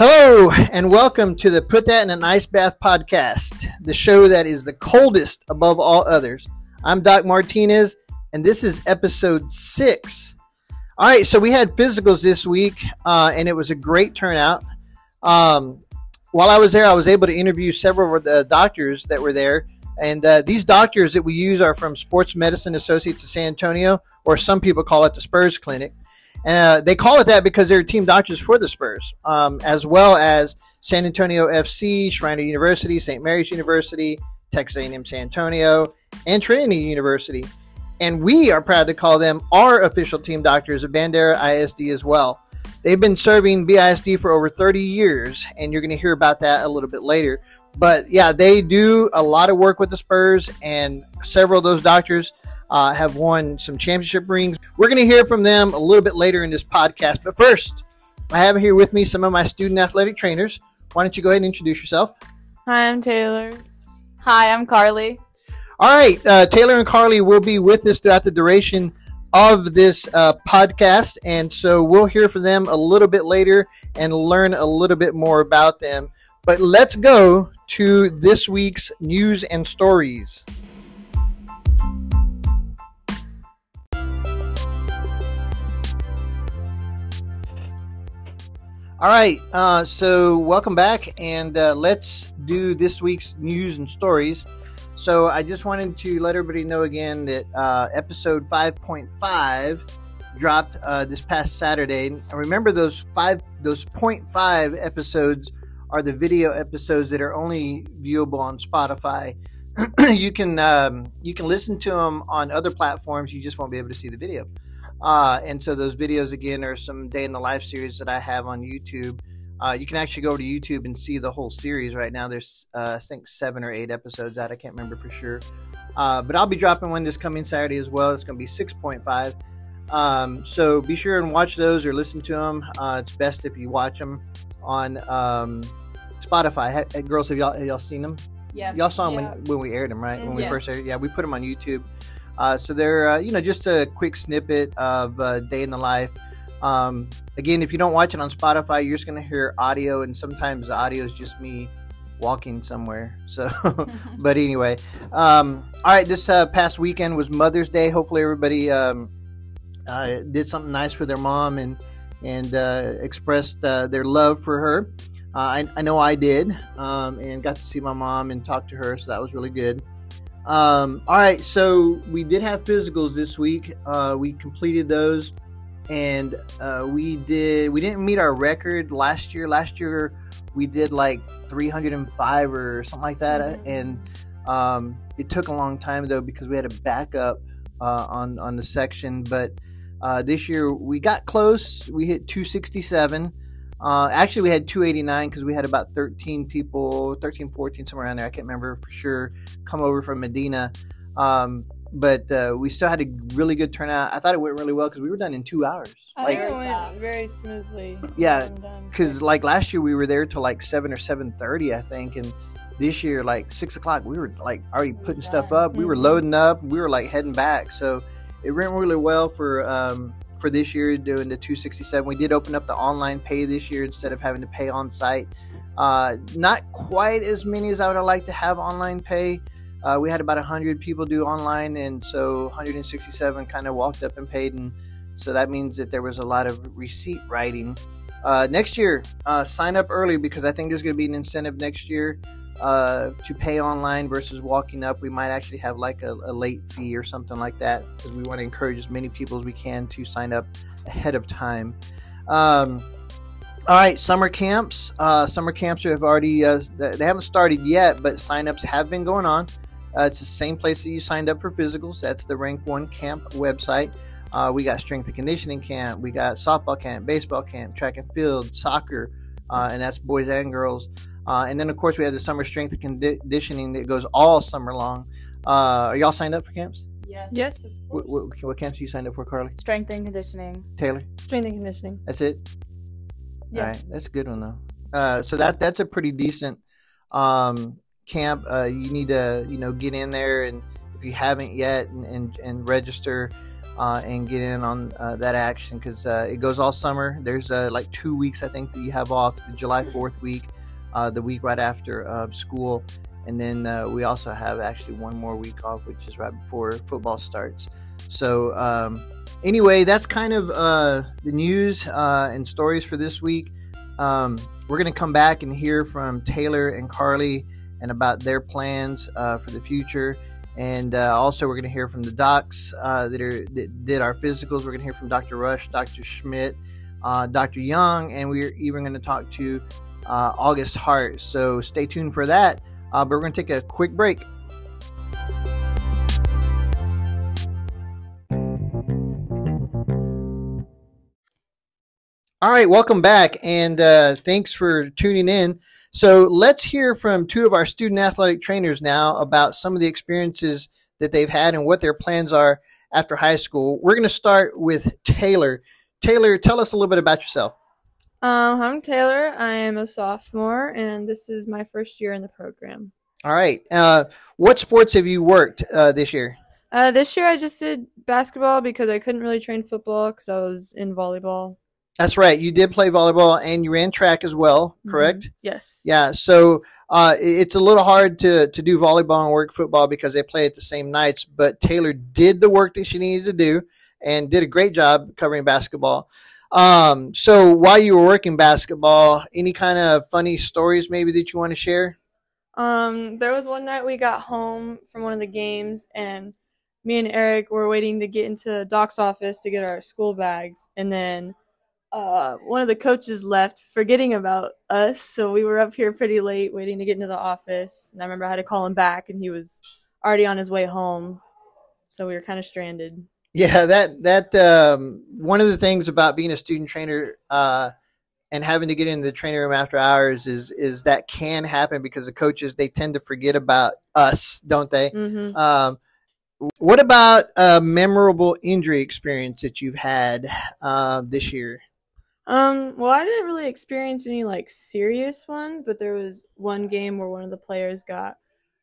Hello, and welcome to the Put That in an Ice Bath podcast, the show that is the coldest above all others. I'm Doc Martinez, and this is episode six. All right, so we had physicals this week, uh, and it was a great turnout. Um, while I was there, I was able to interview several of the doctors that were there. And uh, these doctors that we use are from Sports Medicine Associates of San Antonio, or some people call it the Spurs Clinic. Uh, they call it that because they're team doctors for the Spurs, um, as well as San Antonio FC, Schreiner University, St. Mary's University, Texas A&M San Antonio, and Trinity University. And we are proud to call them our official team doctors of Bandera ISD as well. They've been serving BISD for over 30 years, and you're going to hear about that a little bit later. But yeah, they do a lot of work with the Spurs, and several of those doctors uh, have won some championship rings. We're going to hear from them a little bit later in this podcast. But first, I have here with me some of my student athletic trainers. Why don't you go ahead and introduce yourself? Hi, I'm Taylor. Hi, I'm Carly. All right, uh, Taylor and Carly will be with us throughout the duration of this uh, podcast. And so we'll hear from them a little bit later and learn a little bit more about them. But let's go to this week's news and stories. All right, uh, so welcome back, and uh, let's do this week's news and stories. So I just wanted to let everybody know again that uh, episode 5.5 dropped uh, this past Saturday. And remember those five, those 0.5 episodes are the video episodes that are only viewable on Spotify. you can um, you can listen to them on other platforms. You just won't be able to see the video. Uh, and so those videos again are some day in the life series that I have on YouTube. Uh, you can actually go to YouTube and see the whole series right now. There's uh, I think seven or eight episodes out. I can't remember for sure. Uh, but I'll be dropping one this coming Saturday as well. It's going to be 6.5. Um, so be sure and watch those or listen to them. Uh, it's best if you watch them on um, Spotify. Girls, have y'all have y'all seen them? Yes. Y'all saw them Yeah. when, when we aired them, right? When we Yes. first aired, yeah, we put them on YouTube. Uh, so they're uh, you know just a quick snippet of uh, day in the life. Um, again, if you don't watch it on Spotify, you're just gonna hear audio, and sometimes the audio is just me walking somewhere. So, but anyway, um, all right. This uh, past weekend was Mother's Day. Hopefully, everybody um, uh, did something nice for their mom and and uh, expressed uh, their love for her. Uh, I, I know I did, um, and got to see my mom and talk to her, so that was really good. Um, all right, so we did have physicals this week. Uh, we completed those, and uh, we did. We didn't meet our record last year. Last year we did like 305 or something like that, Mhm. and um, it took a long time though because we had a backup uh, on on the section. But uh, this year we got close. We hit 267. Uh, actually, we had 289 because we had about 13 people, 13, 14, somewhere around there. I can't remember for sure. Come over from Medina. Um, but uh, we still had a really good turnout. I thought it went really well because we were done in two hours. I Like, think it went very smoothly. Yeah, because like last year we were there till like seven or seven thirty, I think, and this year like six o'clock we were like already putting stuff up. We were Mhm. loading up. We were like heading back. So it went really well for um, for this year doing the two sixty seven. We did open up the online pay this year instead of having to pay on site. Uh, not quite as many as I would have liked to have online pay. Uh, we had about 100 people do online, and so 167 kind of walked up and paid. And so that means that there was a lot of receipt writing. Uh, next year, uh, sign up early because I think there's going to be an incentive next year uh, to pay online versus walking up. We might actually have like a, a late fee or something like that because we want to encourage as many people as we can to sign up ahead of time. Um, all right, summer camps. Uh, summer camps have already uh, they haven't started yet, but signups have been going on. Uh, it's the same place that you signed up for physicals. That's the Rank One Camp website. Uh, we got strength and conditioning camp. We got softball camp, baseball camp, track and field, soccer, uh, and that's boys and girls. Uh, and then of course we have the summer strength and conditioning that goes all summer long. Uh, are y'all signed up for camps? Yes. Yes. What, what, what camps you signed up for, Carly? Strength and conditioning. Taylor? Strength and conditioning. That's it. Yeah. All right, that's a good one though. Uh, so that that's a pretty decent um, camp. Uh, you need to you know get in there, and if you haven't yet, and and, and register. uh, and get in on uh, that action because uh, it goes all summer. There's uh, like two weeks, I think, that you have off the July 4th week, uh, the week right after uh, school. And then uh, we also have actually one more week off, which is right before football starts. So, um, anyway, that's kind of uh, the news uh, and stories for this week. Um, we're going to come back and hear from Taylor and Carly and about their plans uh, for the future. And also, we're going to hear from the docs that, are, that did our physicals. We're going to hear from Dr. Rush, Dr. Schmidt, Dr. Young, and we're even going to talk to uh, August Heart. So stay tuned for that. Uh, but we're going to take a quick break. All right, welcome back, and uh, thanks for tuning in. So let's hear from two of our student athletic trainers now about some of the experiences that they've had and what their plans are after high school. We're going to start with Taylor. Taylor, tell us a little bit about yourself. Um, I'm Taylor. I am a sophomore, and this is my first year in the program. All right. Uh, what sports have you worked uh, this year? Uh, this year I just did basketball because I couldn't really train football because I was in volleyball. That's right. You did play volleyball and you ran track as well, correct? Mhm. Yes. Yeah. So uh, it's a little hard to, to do volleyball and work football because they play at the same nights. But Taylor did the work that she needed to do and did a great job covering basketball. Um, so while you were working basketball, any kind of funny stories maybe that you want to share? Um, there was one night we got home from one of the games, and me and Eric were waiting to get into Doc's office to get our school bags, and then uh, one of the coaches left, forgetting about us. So we were up here pretty late, waiting to get into the office. And I remember I had to call him back, and he was already on his way home. So we were kind of stranded. Yeah, that that um, one of the things about being a student trainer uh, and having to get into the training room after hours is is that can happen because the coaches they tend to forget about us, don't they? hmm Um, what about a memorable injury experience that you've had uh, this year? Um, well, I didn't really experience any like serious ones, but there was one game where one of the players got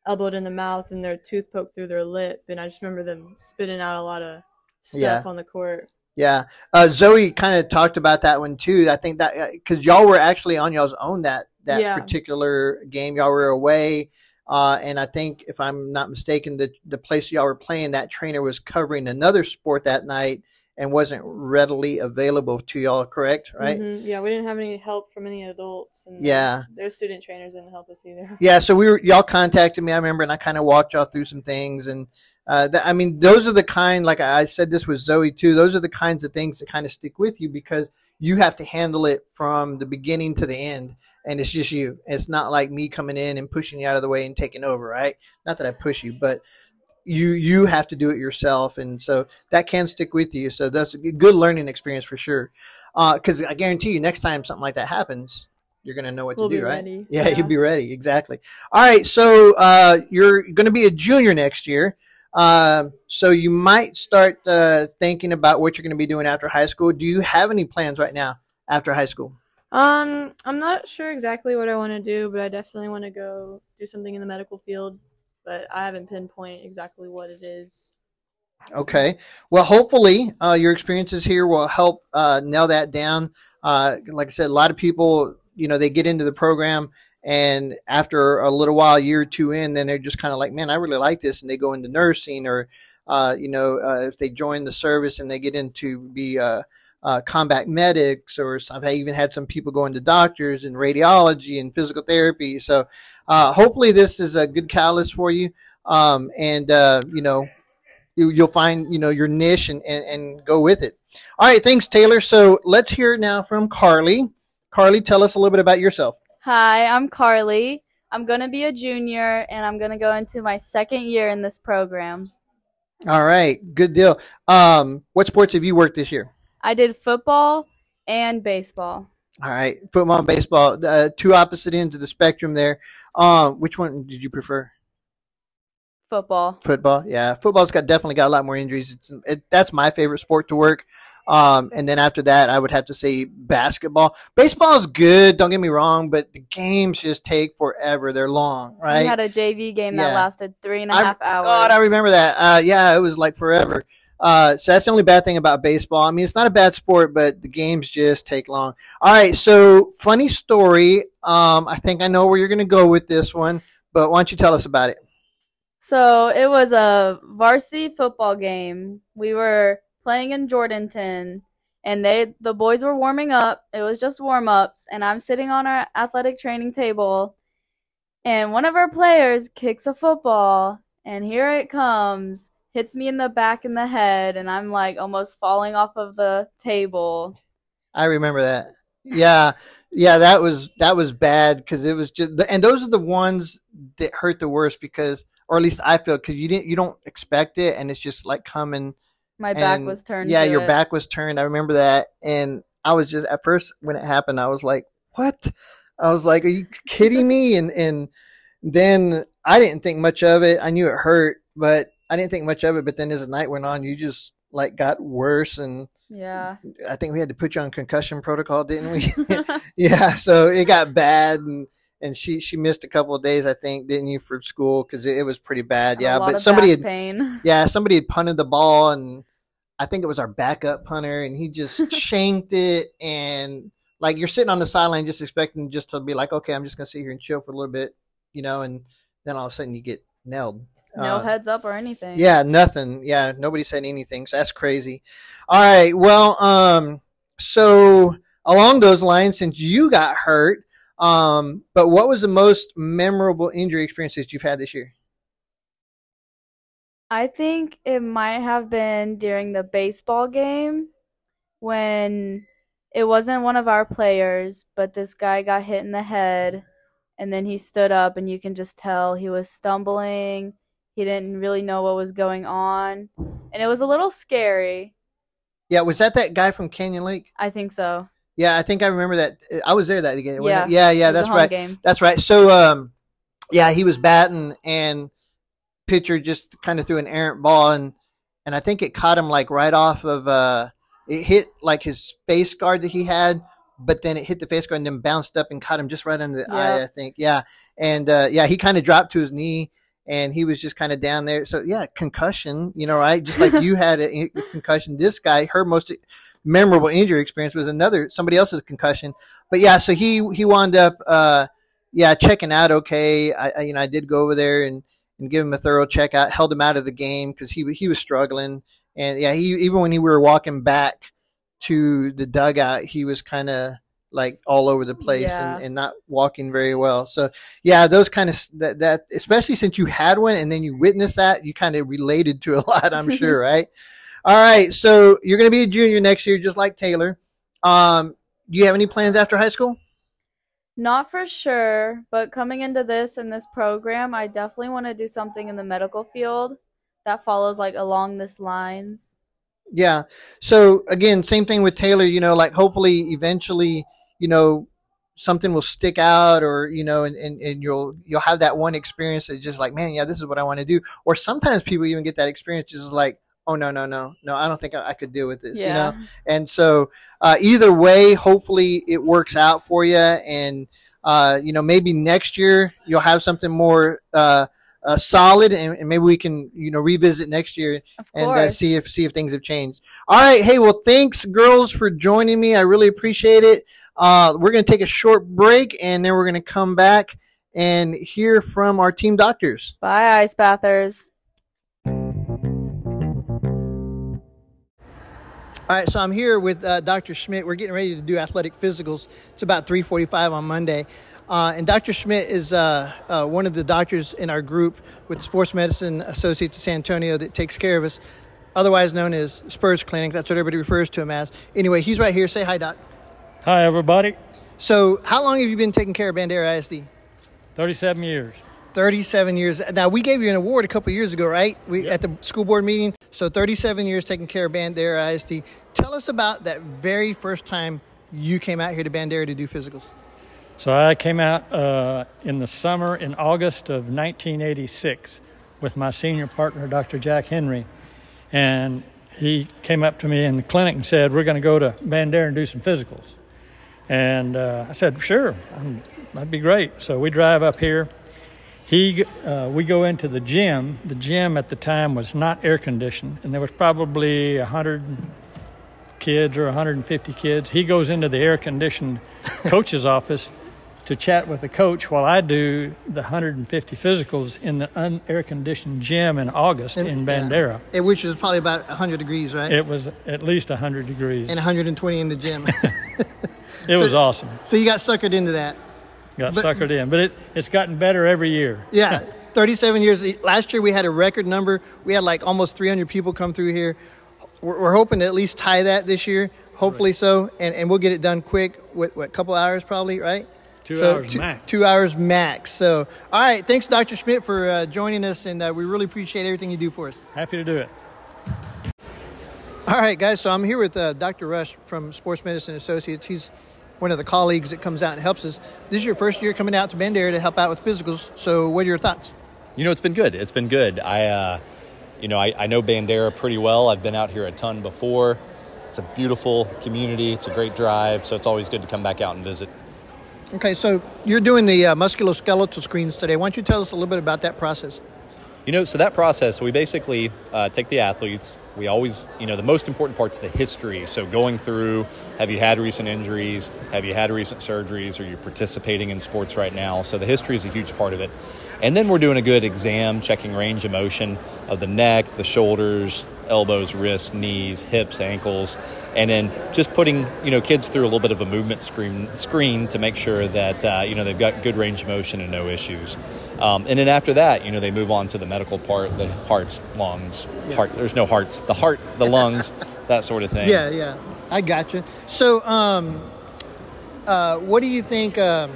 elbowed in the mouth and their tooth poked through their lip, and I just remember them spitting out a lot of stuff Yeah. on the court. Yeah, uh, Zoe kind of talked about that one too. I think that because y'all were actually on y'all's own that that Yeah. particular game, y'all were away, uh, and I think if I'm not mistaken, the the place y'all were playing, that trainer was covering another sport that night and wasn't readily available to y'all. Correct, right? Mhm. Yeah, we didn't have any help from any adults, and Yeah. their student trainers didn't help us either. Yeah, so we were y'all contacted me. I remember, and I kind of walked y'all through some things, and uh, th- I mean, those are the kind. Like I said, this with Zoe too. Those are the kinds of things that kind of stick with you because you have to handle it from the beginning to the end, and it's just you. It's not like me coming in and pushing you out of the way and taking over, right? Not that I push you, but you you have to do it yourself, and so that can stick with you. So that's a good learning experience for sure. Because I guarantee you, next time something like that happens, you're gonna know what We'll to do, right? Yeah, Yeah. you'll be ready. Exactly. All right. So uh, you're going to be a junior next year. Uh, so you might start uh, thinking about what you're going to be doing after high school. Do you have any plans right now after high school? Um, I'm not sure exactly what I want to do, but I definitely want to go do something in the medical field. But I haven't pinpoint exactly what it is. Okay. Well, hopefully uh, your experiences here will help uh, nail that down. Uh, like I said, a lot of people, you know, they get into the program and after a little while, year or two in, then they're just kind of like, man, I really like this. And they go into nursing or, uh, you know, uh, if they join the service and they get into be uh, uh, combat medics or some, I've even had some people go into doctors and radiology and physical therapy. So uh, hopefully this is a good catalyst for you. Um, and, uh, you know, you, you'll find you know your niche and, and and go with it all right thanks taylor so let's hear now from carly carly tell us a little bit about yourself Hi, I'm Carly. I'm going to be a junior and I'm going to go into my second year in this program. all right good deal um what sports have you worked this year I did football and baseball. all right football and baseball uh, two opposite ends of the spectrum there um which one did you prefer Football. football yeah football's got definitely got a lot more injuries it's it, that's my favorite sport to work um and then after that i would have to say basketball baseball is good don't get me wrong but the games just take forever they're long right We had a JV game that lasted three and a I- half hours. God, I remember that. Uh, yeah, it was like forever. Uh, so that's the only bad thing about baseball. I mean, it's not a bad sport, but the games just take long. All right. So funny story. Um, I think I know where you're going to go with this one, but why don't you tell us about it? So it was a varsity football game. We were playing in Jourdanton, and they the boys were warming up. It was just warm ups, and I'm sitting on our athletic training table, and one of our players kicks a football, and here it comes, hits me in the back in the head, and I'm like almost falling off of the table. I remember that. Yeah, yeah, that was that was bad because it was just, and those are the ones that hurt the worst because, or at least I feel, because you didn't, you don't expect it, and it's just like coming. My back was turned. Yeah, your it. back was turned. I remember that, and I was just at first when it happened, I was like, "What?" I was like, "Are you kidding me?" And and then I didn't think much of it. I knew it hurt, but I didn't think much of it. But then as the night went on, you just like got worse, and Yeah. I think we had to put you on concussion protocol, didn't we? yeah, so it got bad, and and she she missed a couple of days, I think, didn't you, from school because it, it was pretty bad. Yeah, but somebody had pain. yeah, somebody had punted the ball, and I think it was our backup punter, and he just shanked it, and like you're sitting on the sideline just expecting just to be like, okay, I'm just gonna sit here and chill for a little bit, you know, and then all of a sudden you get nailed. No Uh, heads up or anything. yeah, nothing. Yeah, nobody said anything. So that's crazy. All right. Well, um, so along those lines, since you got hurt, um, but what was the most memorable injury experiences you've had this year? I think it might have been during the baseball game when it wasn't one of our players, but this guy got hit in the head and then he stood up and you can just tell he was stumbling. He didn't really know what was going on. And it was a little scary. Yeah, was that that guy from Canyon Lake? I think so. Yeah, I think I remember that. I was there that again. Yeah. yeah, yeah. That's right. Game. That's right. So, um, yeah, he was batting, and pitcher just kind of threw an errant ball, and and I think it caught him like right off of uh, it hit like his face guard that he had, but then it hit the face guard and then bounced up and caught him just right under the eye. I think, yeah, and uh, yeah, he kind of dropped to his knee. And he was just kind of down there. So yeah, concussion, you know, right? Just like you had a, a concussion. This guy, her most memorable injury experience was another somebody else's concussion. But yeah, so he he wound up uh yeah checking out okay. I, I you know I did go over there and and give him a thorough checkout. Held him out of the game because he he was struggling. And yeah, he even when he we were walking back to the dugout, he was kind of like all over the place Yeah. and, and not walking very well. So yeah, those kind of that, that especially since you had one and then you witnessed that, you kind of related to a lot, I'm sure, right? All right, so you're going to be a junior next year, just like Taylor. Um, do you have any plans after high school? Not for sure, but coming into this and this program, I definitely want to do something in the medical field that follows like along this lines. Yeah. So again, same thing with Taylor. You know, like hopefully, eventually, you know, something will stick out, or you know, and, and, and you'll you'll have that one experience that's just like, man, yeah, this is what I want to do. Or sometimes people even get that experience just like, oh no, no, no, no, I don't think I, I could deal with this. You know. And so, uh, either way, hopefully it works out for you. And, uh, you know, maybe next year you'll have something more, uh, uh, solid and, and maybe we can, you know, revisit next year and uh, see if, see if things have changed. All right. Hey, well, thanks girls for joining me. I really appreciate it. Uh, we're going to take a short break and then we're going to come back and hear from our team doctors. Bye, ice bathers. All right, so I'm here with uh, Dr. Schmidt. We're getting ready to do athletic physicals. It's about 3:45 on Monday, uh, and Dr. Schmidt is uh, uh, one of the doctors in our group with Sports Medicine Associates of San Antonio that takes care of us, otherwise known as Spurs Clinic. That's what everybody refers to him as. Anyway, he's right here. Say hi, Doc. Hi, everybody. So, how long have you been taking care of Bandera ISD? 37 years. 37 years. Now, we gave you an award a couple years ago, right? We at the school board meeting. So, 37 years taking care of Bandera ISD. Tell us about that very first time you came out here to Bandera to do physicals. So I came out uh, in the summer in August of 1986 with my senior partner, Dr. Jack Henry. And he came up to me in the clinic and said, We're going to go to Bandera and do some physicals. And uh, I said, Sure, um, that'd be great. So we drive up here. He uh, we go into the gym. The gym at the time was not air conditioned, and there was probably hundred kids or 150 kids. He goes into the air conditioned coach's office to chat with the coach while I do the 150 physicals in the unair conditioned gym in August And- in yeah. Bandera. Eh, Which was probably about 100 degrees, right? It was at least 100 degrees. and 120 in the gym. It was awesome. so you got suckered into that. Got But- suckered in, but it, it's gotten better every year. Yeah, 37 years. Last year we had a record number. We had like almost 300 people come through here. We're, we're hoping to at least tie that this year. Hopefully so, and, and we'll get it done quick. What, what couple hours probably, right? Two So hours two, max. Two hours max. So, all right. Thanks, Dr. Schmidt, for uh, joining us, and uh, we really appreciate everything you do for us. Happy to do it. All right, guys. So I'm here with uh, Dr. Rush from Sports Medicine Associates. He's one of the colleagues that comes out and helps us. This is your first year coming out to Bandera to help out with physicals. So, what are your thoughts? You know, it's been good. It's been good. I, uh, you know, I, I know Bandera pretty well. I've been out here a ton before. It's a beautiful community. It's a great drive, so it's always good to come back out and visit. Okay, so you're doing the uh, musculoskeletal screens today. Why don't you tell us a little bit about that process? You know, so that process, we basically uh, take the athletes. We always, you know, the most important part's the history. So going through, have you had recent injuries? Have you had recent surgeries? Are you participating in sports right now? So the history is a huge part of it. And then we're doing a good exam, checking range of motion of the neck, the shoulders, elbows, wrists, knees, hips, ankles, and then just putting you know kids through a little bit of a movement screen screen to make sure that uh, you know they've got good range of motion and no issues. Um, and then after that, you know they move on to the medical part, the hearts, lungs, heart. There's no hearts, the heart, the lungs, that sort of thing. Yeah, yeah, I got you. So, um, uh, what do you think? Um,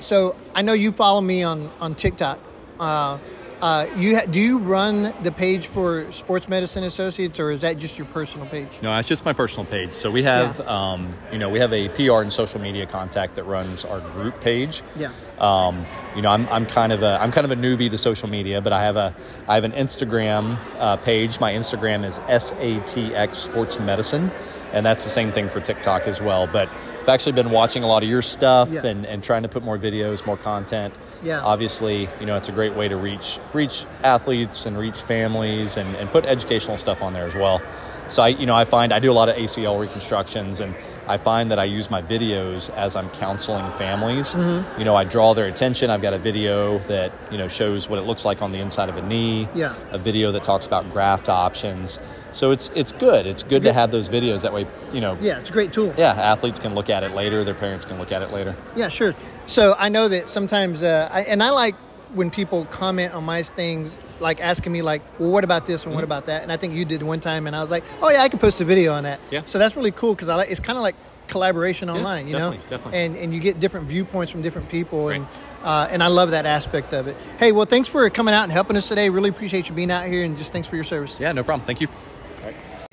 so, I know you follow me on on TikTok. Uh, uh, you ha- do you run the page for Sports Medicine Associates, or is that just your personal page? No, it's just my personal page. So we have, um, you know, we have a PR and social media contact that runs our group page. Yeah. Um, you know, I'm, I'm kind of a I'm kind of a newbie to social media, but I have a I have an Instagram uh, page. My Instagram is SATX Sports Medicine, and that's the same thing for TikTok as well. But I've actually been watching a lot of your stuff Yeah. and, and trying to put more videos, more content. Yeah. Obviously, you know, it's a great way to reach reach athletes and reach families and, and put educational stuff on there as well. So I, you know, I find I do a lot of ACL reconstructions, and I find that I use my videos as I'm counseling families. Mm-hmm. You know, I draw their attention. I've got a video that you know shows what it looks like on the inside of a knee. Yeah. A video that talks about graft options. So it's it's good. It's good good- to have those videos. That way, you know, Yeah, it's a great tool. yeah, athletes can look at it later. Their parents can look at it later. Yeah, sure. So I know that sometimes, uh, I, and I like when people comment on my things, like asking me, like, "Well, what about this and Mm-hmm. what about that?" And I think you did one time, and I was like, "Oh yeah, I could post a video on that." Yeah. So that's really cool because I like it's kind of like collaboration online, you know, definitely, definitely. and and you get different viewpoints from different people, and uh, and I love that aspect of it. Hey, well, thanks for coming out and helping us today. Really appreciate you being out here, and just thanks for your service. Yeah, no problem. Thank you.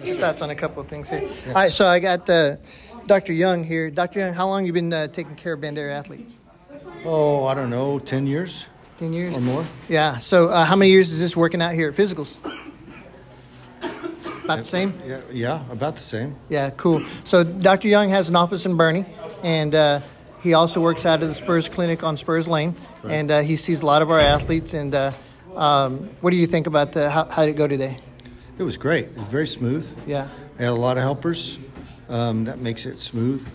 Thoughts on a couple of things here. All right, so I got uh, Dr. Young here. Dr. Young, how long you been uh, taking care of Bandera athletes? Oh, I don't know, 10 years 10 years or more. Yeah. So, uh, how many years is this working out here at Physicals? About the same. Yeah, yeah, about the same. Yeah. Cool. So, Dr. Young has an office in Boerne, and uh, he also works out of the Spurs Clinic on Spurs Lane, and uh, he sees a lot of our athletes. And uh, um, what do you think about uh, how, how did it go today? It was great. It was very smooth. Yeah. I had a lot of helpers. Um, that makes it smooth.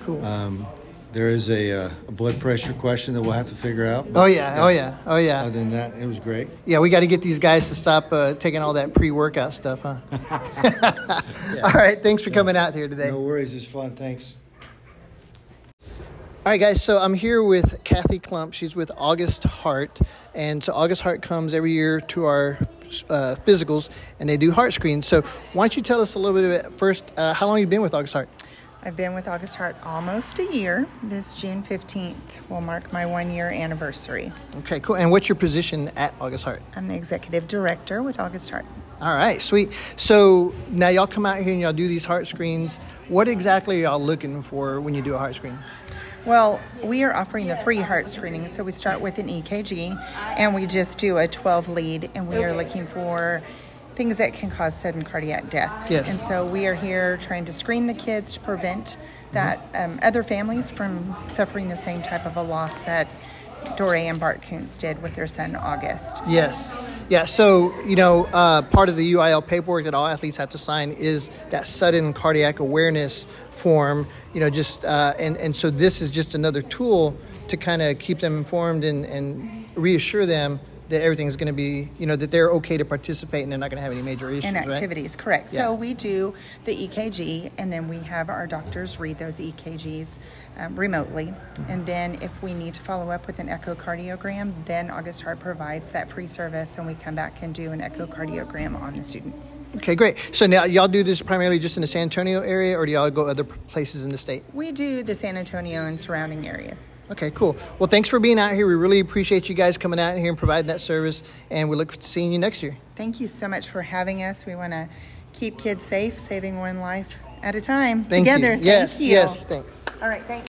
Cool. Um, there is a, uh, a blood pressure question that we'll have to figure out. oh yeah. Oh yeah. Oh yeah. Other than that, it was great. Yeah, we got to get these guys to stop uh, taking all that pre-workout stuff, huh? All right, thanks for coming out here today. No worries. It's fun. Thanks. All right, guys. So I'm here with Kathy Klump. She's with August Heart, and so August Heart comes every year to our uh, physicals, and they do heart screens. So why don't you tell us a little bit about first uh, how long you been with August Heart? I've been with August Heart almost a year. This June 15th will mark my one year anniversary. Okay, cool. And what's your position at August Heart? I'm the executive director with August Heart. All right, sweet. So now y'all come out here and y'all do these heart screens. What exactly are y'all looking for when you do a heart screen? Well, we are offering the free heart screening, so we start with an EKG and we just do a 12 lead, and we are looking for things that can cause sudden cardiac death. Yes. And so we are here trying to screen the kids to prevent that um, other families from suffering the same type of a loss that Dore and Bart Koontz did with their son August. Yes. Yeah, so, you know, uh, part of the UIL paperwork that all athletes have to sign is that sudden cardiac awareness form, you know, just, uh, and, and so this is just another tool to kind of keep them informed and, and reassure them that everything's going to be, you know, that they're okay to participate and they're not going to have any major issues. and right? activities, correct. Yeah. So we do the EKG, and then we have our doctors read those EKGs um, remotely. Mm-hmm. And then if we need to follow up with an echocardiogram, then August Heart provides that free service, and we come back and do an echocardiogram on the students. Okay, great. So now y'all do this primarily just in the San Antonio area or do y'all go other places in the state? We do the San Antonio and surrounding areas. Okay, cool. Well, thanks for being out here. We really appreciate you guys coming out here and providing that service, and we look forward to seeing you next year. Thank you so much for having us. We want to keep kids safe, saving one life at a time Thank together. you. Yes, Thank you. yes, thanks. All right, thanks.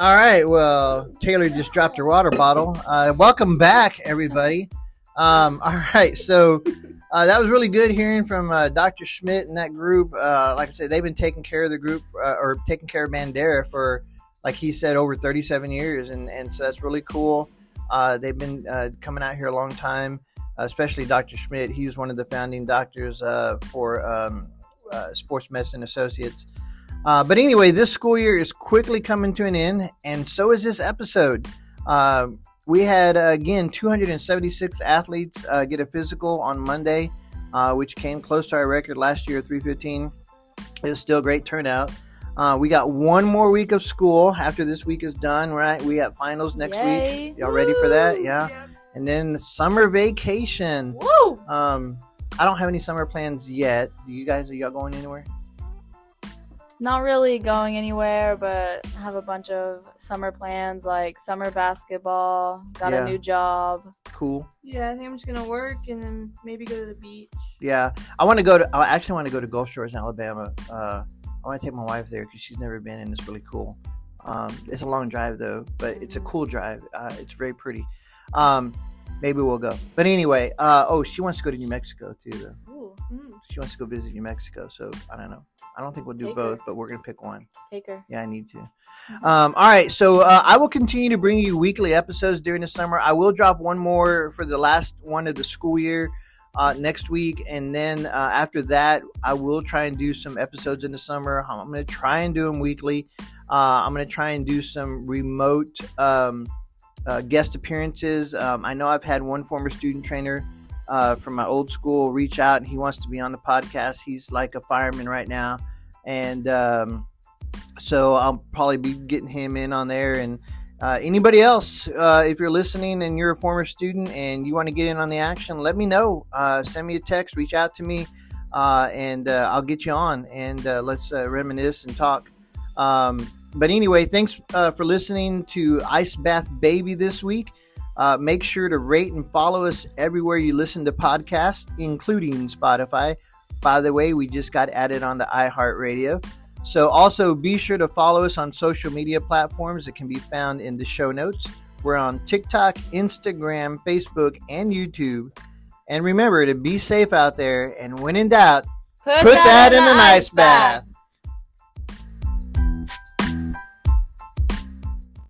All right. Well, Taylor just dropped her water bottle. Uh, welcome back, everybody. Um, all right. So uh, that was really good hearing from uh, Dr. Schmidt and that group. Uh, like I said, they've been taking care of the group uh, or taking care of Bandera for, like he said, over 37 years. And, and so that's really cool. Uh, they've been uh, coming out here a long time, especially Dr. Schmidt. He was one of the founding doctors for um, Sports Medicine Associates. But anyway, this school year is quickly coming to an end, and so is this episode. We had, uh, again, 276 athletes uh, get a physical on Monday, uh, which came close to our record last year, 315. It was still a great turnout. Uh, we got one more week of school after this week is done, right? We got finals next Yay. week. Y'all ready for that? Woo. Yeah. And then summer vacation. Woo! Um, I don't have any summer plans yet. Do you guys? Are y'all going anywhere? Not really going anywhere, but have a bunch of summer plans like summer basketball, got Yeah. a new job. Cool. Yeah, I think I'm just gonna work and then maybe go to the beach. Yeah, I want to go to. I actually want to go to Gulf Shores, in Alabama. Uh, I want to take my wife there because she's never been, and it's really cool. Um, it's a long drive though, but it's a cool drive. Uh, it's very pretty. Um, maybe we'll go. But anyway, uh, oh, she wants to go to New Mexico too. Though. Ooh, Mm. She wants to go visit New Mexico, so I don't know. I don't think we'll do Take her. both, but we're gonna pick one. take her. Yeah, I need to. Um, all right, so uh, I will continue to bring you weekly episodes during the summer. I will drop one more for the last one of the school year uh, next week, and then uh, after that, I will try and do some episodes in the summer. I'm going to try and do them weekly. Uh, I'm going to try and do some remote um, uh, guest appearances. Um, I know I've had one former student trainer uh, from my old school reach out, and he wants to be on the podcast. He's like a fireman right now, and um, so I'll probably be getting him in on there. And uh, anybody else, uh, if you're listening and you're a former student and you want to get in on the action, let me know. Uh, send me a text, reach out to me, uh, and uh, I'll get you on and let's reminisce and talk. Um, but anyway, thanks for listening to Ice Bath Baby this week. Uh, make sure to rate and follow us everywhere you listen to podcasts, including Spotify. By the way, we just got added on the iHeartRadio. So also be sure to follow us on social media platforms that can be found in the show notes. We're on TikTok, Instagram, Facebook, and YouTube. And remember to be safe out there and when in doubt, Put, put that in an ice bath.